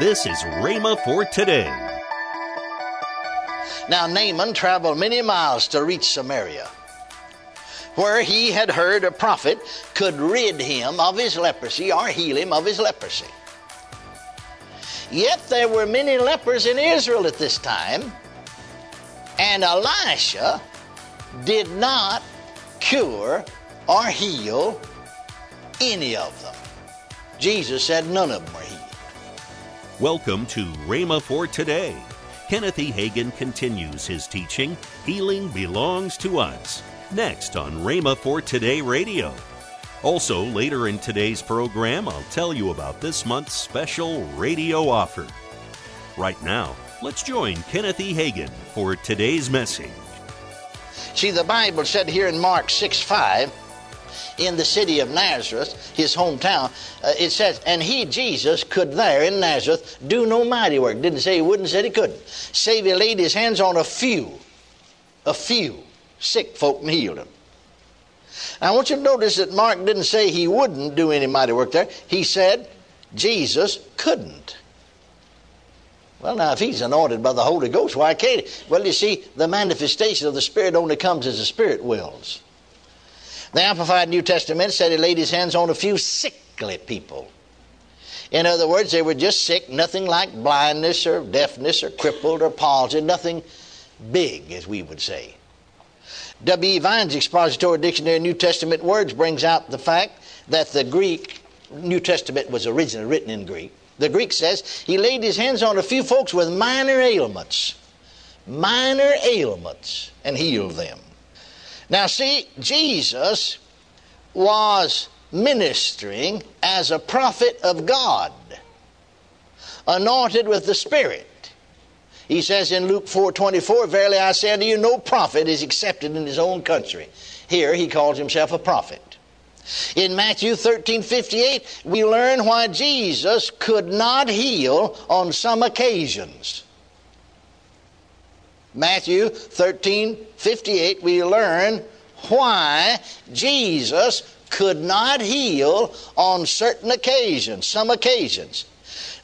This is Rhema for today. Now Naaman traveled many miles to reach Samaria, where he had heard a prophet could rid him of his leprosy or heal him of his leprosy. Yet there were many lepers in Israel at this time, and Elisha did not cure or heal any of them. Jesus said none of them were healed. Welcome to Rhema for today. Kenneth E. Hagin continues his teaching, Healing Belongs to Us, next on Rhema for Today Radio. Also, later in today's program, I'll tell you about this month's special radio offer. Right now, let's join Kenneth E. Hagin for today's message. See, the Bible said here in Mark 6 5, in the city of Nazareth, his hometown, uh, it says, and he, Jesus, could there in Nazareth do no mighty work. Didn't say he wouldn't, said he couldn't. Save he laid his hands on a few, a few sick folk and healed them. Now, I want you to notice that Mark didn't say he wouldn't do any mighty work there. He said Jesus couldn't. Well, now, if he's anointed by the Holy Ghost, why can't he? Well, you see, the manifestation of the Spirit only comes as the Spirit wills. The Amplified New Testament said he laid his hands on a few sickly people. In other words, they were just sick, nothing like blindness or deafness or crippled or palsy, nothing big, as we would say. W.E. Vine's Expository Dictionary of New Testament Words brings out the fact that the Greek, New Testament was originally written in Greek. The Greek says he laid his hands on a few folks with minor ailments, minor ailments, and healed them. Now, see, Jesus was ministering as a prophet of God, anointed with the Spirit. He says in Luke 4:24, "Verily I say unto you, no prophet is accepted in his own country." Here he calls himself a prophet. In Matthew 13:58, we learn why Jesus could not heal on some occasions. Matthew 13:58, we learn why Jesus could not heal on certain occasions, some occasions.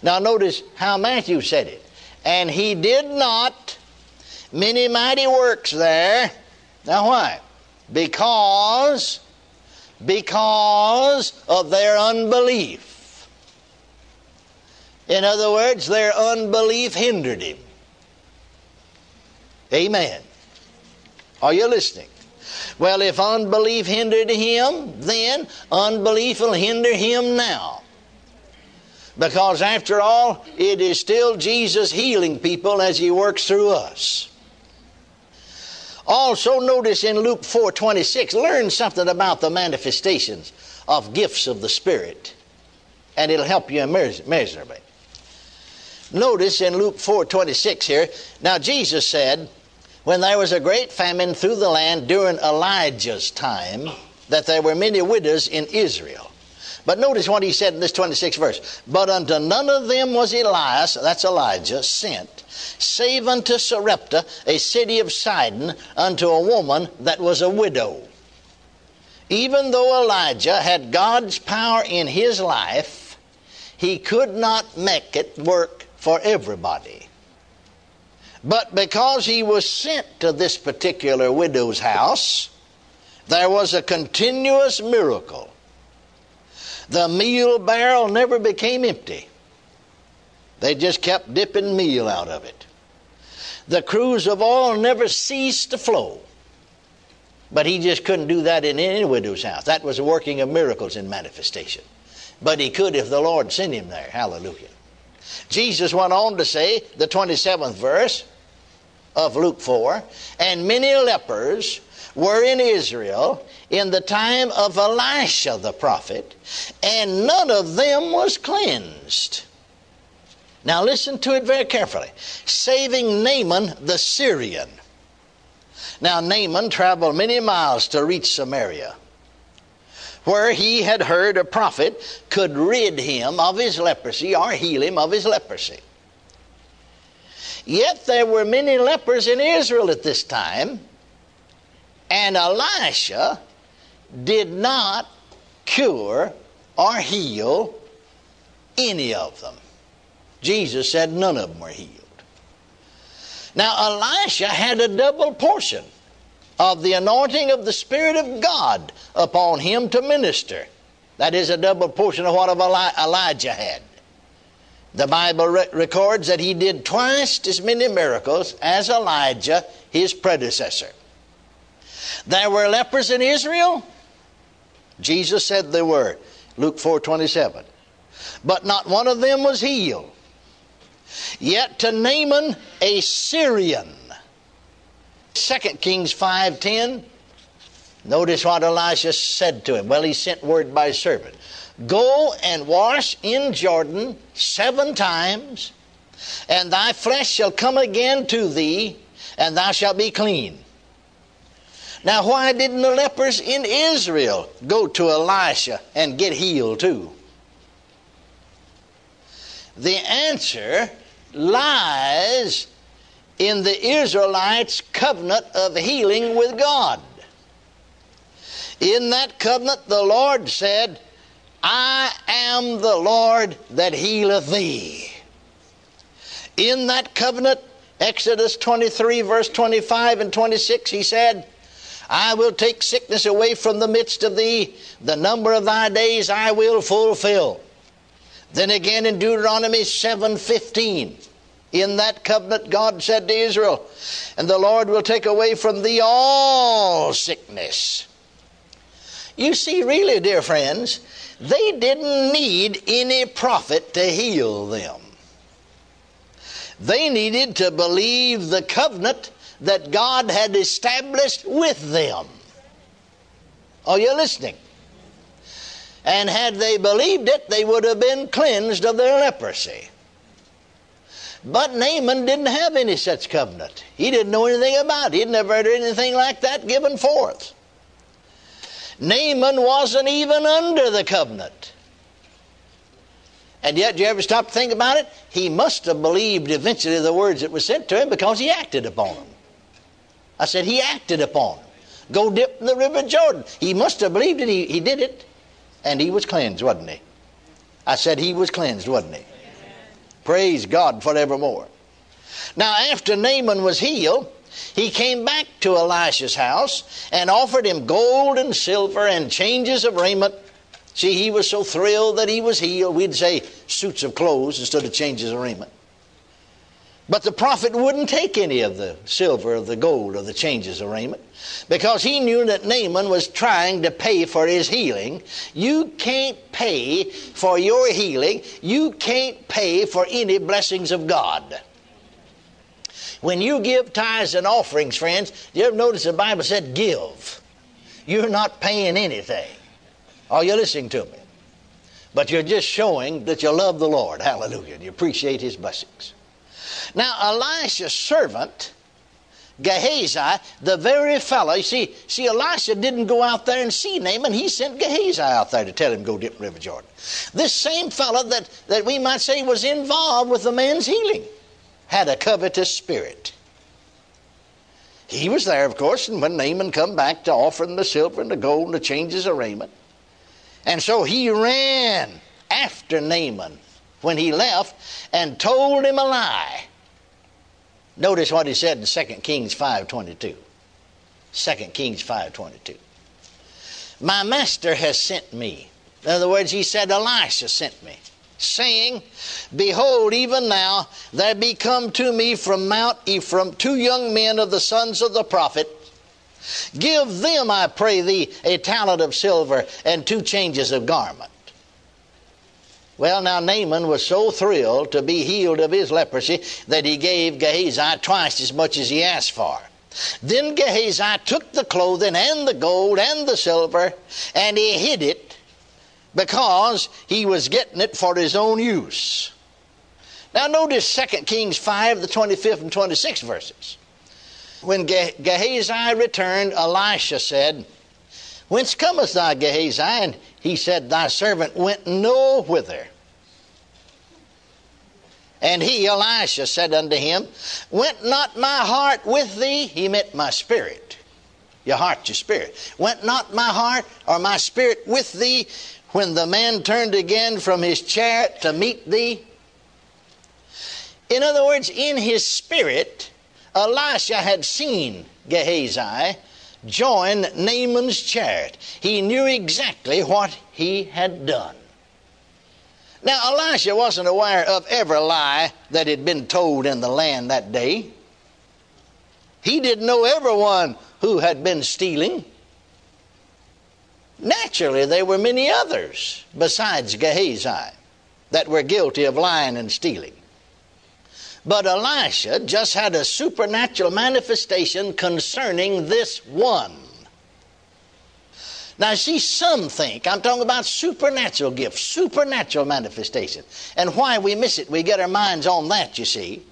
Now notice how Matthew said it. And he did not many mighty works there. Now why? Because because of their unbelief. In other words, their unbelief hindered him. Amen. Are you listening? Well, if unbelief hindered him, then unbelief will hinder him now. Because after all, it is still Jesus healing people as he works through us. Also notice in Luke 4:26, learn something about the manifestations of gifts of the Spirit, and it'll help you immeasurably. Notice in Luke 4:26 here, now Jesus said, when there was a great famine through the land during Elijah's time, that there were many widows in Israel. But notice what he said in this 26th verse. But unto none of them was Elias, that's Elijah, sent, save unto Sarepta, a city of Sidon, unto a woman that was a widow. Even though Elijah had God's power in his life, he could not make it work for everybody. But because he was sent to this particular widow's house, there was a continuous miracle. The meal barrel never became empty. They just kept dipping meal out of it. The cruse of oil never ceased to flow. But he just couldn't do that in any widow's house. That was a working of miracles in manifestation. But he could if the Lord sent him there. Hallelujah. Jesus went on to say, the 27th verse of Luke 4, and many lepers were in Israel in the time of Elisha the prophet, and none of them was cleansed. Now listen to it very carefully. Saving Naaman the Syrian. Now Naaman traveled many miles to reach Samaria, where he had heard a prophet could rid him of his leprosy or heal him of his leprosy. Yet there were many lepers in Israel at this time, and Elisha did not cure or heal any of them. Jesus said none of them were healed. Now, Elisha had a double portion of the anointing of the Spirit of God upon him to minister. That is a double portion of what Elijah had. The Bible re- records that he did twice as many miracles as Elijah, his predecessor. There were lepers in Israel. Jesus said there were. Luke 4 27. But not one of them was healed. Yet to Naaman, a Syrian. 2 Kings 5:10. Notice what Elisha said to him. Well, he sent word by servant. Go and wash in Jordan seven times, and thy flesh shall come again to thee, and thou shalt be clean. Now, why didn't the lepers in Israel go to Elisha and get healed too? The answer lies in the Israelites' covenant of healing with God. In that covenant, the Lord said, I am the Lord that healeth thee. In that covenant, Exodus 23, verse 25 and 26, he said, I will take sickness away from the midst of thee, the number of thy days I will fulfill. Then again in Deuteronomy 7:15, in that covenant God said to Israel, and the Lord will take away from thee all sickness. You see, really, dear friends, they didn't need any prophet to heal them. They needed to believe the covenant that God had established with them. Are you listening? And had they believed it, they would have been cleansed of their leprosy. But Naaman didn't have any such covenant. He didn't know anything about it. He'd never heard anything like that given forth. Naaman wasn't even under the covenant. And yet, do you ever stop to think about it? He must have believed eventually the words that were sent to him because he acted upon them. I said, he acted upon them. Go dip in the river Jordan. He must have believed it. He, he did it. And he was cleansed, wasn't he? I said, he was cleansed, wasn't he? Praise God forevermore. Now, after Naaman was healed, he came back to Elisha's house and offered him gold and silver and changes of raiment. See, he was so thrilled that he was healed. We'd say suits of clothes instead of changes of raiment. But the prophet wouldn't take any of the silver or the gold or the changes of raiment because he knew that Naaman was trying to pay for his healing. You can't pay for your healing, you can't pay for any blessings of God. When you give tithes and offerings, friends, you ever notice the Bible said give? You're not paying anything. Are you listening to me? But you're just showing that you love the Lord. Hallelujah. And you appreciate his blessings. Now, Elisha's servant, Gehazi, the very fellow, you see, see, Elisha didn't go out there and see Naaman. He sent Gehazi out there to tell him go dip in River Jordan. This same fellow that, that we might say was involved with the man's healing had a covetous spirit. He was there, of course, and when Naaman come back to offer him the silver and the gold and the changes of raiment. And so he ran after Naaman when he left and told him a lie. Notice what he said in 2 Kings 5.22. 2 Kings 5.22. My master has sent me. In other words, he said, Elisha sent me saying, Behold, even now there be come to me from Mount Ephraim two young men of the sons of the prophet. Give them, I pray thee, a talent of silver and two changes of garment. Well, now Naaman was so thrilled to be healed of his leprosy that he gave Gehazi twice as much as he asked for. Then Gehazi took the clothing and the gold and the silver and he hid it because he was getting it for his own use. Now, notice 2 Kings 5, the 25th and 26th verses. When Gehazi returned, Elisha said, Whence comest thou, Gehazi? And he said, Thy servant went no whither. And he, Elisha, said unto him, Went not my heart with thee? He meant my spirit. Your heart, your spirit. Went not my heart or my spirit with thee when the man turned again from his chariot to meet thee? In other words, in his spirit, Elisha had seen Gehazi join Naaman's chariot. He knew exactly what he had done. Now, Elisha wasn't aware of every lie that had been told in the land that day. He didn't know everyone who had been stealing. Naturally, there were many others besides Gehazi that were guilty of lying and stealing. But Elisha just had a supernatural manifestation concerning this one. Now, see, some think, I'm talking about supernatural gifts, supernatural manifestation. And why we miss it, we get our minds on that, you see.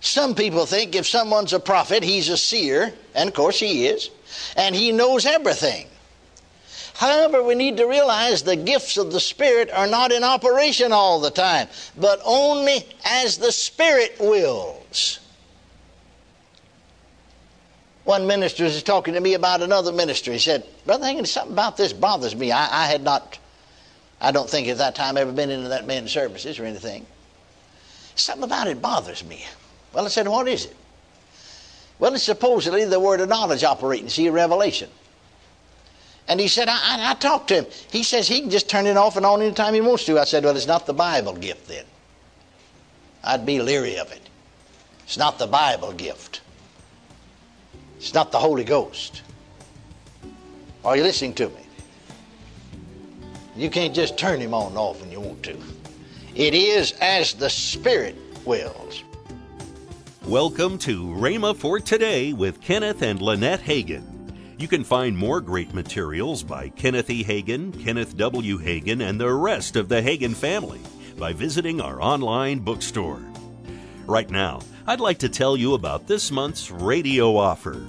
Some people think if someone's a prophet, he's a seer, and of course he is, and he knows everything. However, we need to realize the gifts of the Spirit are not in operation all the time, but only as the Spirit wills. One minister was talking to me about another minister. He said, Brother Hagin, something about this bothers me. I, I had not, I don't think at that time ever been into that man's services or anything. Something about it bothers me. Well, I said, What is it? Well, it's supposedly the word of knowledge operating, see, revelation. And he said, I, I, I, talked to him. He says he can just turn it off and on anytime he wants to. I said, Well, it's not the Bible gift then. I'd be leery of it. It's not the Bible gift. It's not the Holy Ghost. Are you listening to me? You can't just turn him on and off when you want to. It is as the Spirit wills. Welcome to Rhema for Today with Kenneth and Lynette Hagin. You can find more great materials by Kenneth E. Hagin, Kenneth W. Hagin, and the rest of the Hagin family by visiting our online bookstore. Right now, I'd like to tell you about this month's radio offer.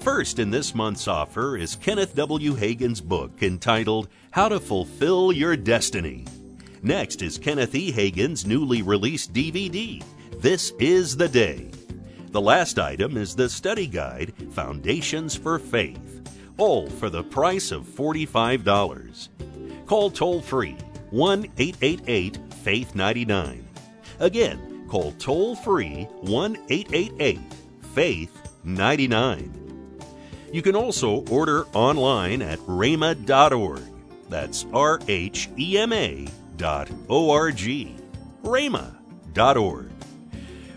First in this month's offer is Kenneth W. Hagin's book entitled How to Fulfill Your Destiny. Next is Kenneth E. Hagin's newly released DVD, This is the Day. The last item is the study guide, Foundations for Faith all for the price of $45. Call toll free 1 888 Faith 99. Again, call toll free 1 888 Faith 99. You can also order online at rhema.org. That's R H E M A dot O R G. rhema.org.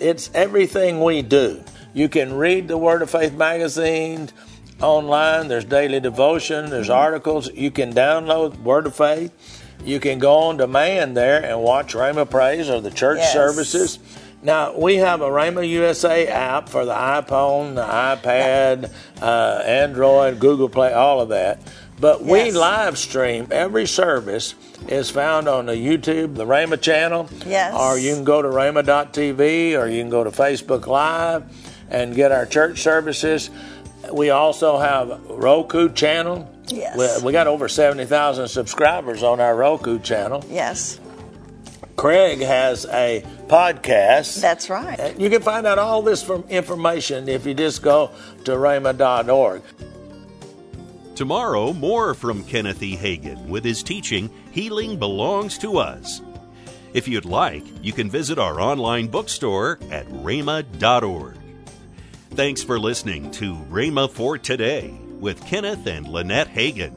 It's everything we do. You can read the Word of Faith magazine online. There's daily devotion. There's articles. You can download Word of Faith. You can go on demand there and watch Rhema Praise or the church yes. services. Now, we have a Rhema USA app for the iPhone, the iPad, uh, Android, Google Play, all of that. But we live stream every service is found on the YouTube, the Rhema channel. Yes. Or you can go to Rhema.tv or you can go to Facebook Live and get our church services. We also have Roku channel. Yes. We, we got over 70,000 subscribers on our Roku channel. Yes. Craig has a podcast. That's right. You can find out all this from information if you just go to rhema.org. Tomorrow, more from Kenneth E. Hagin with his teaching, Healing Belongs to Us. If you'd like, you can visit our online bookstore at rhema.org. Thanks for listening to Rhema for Today with Kenneth and Lynette Hagin.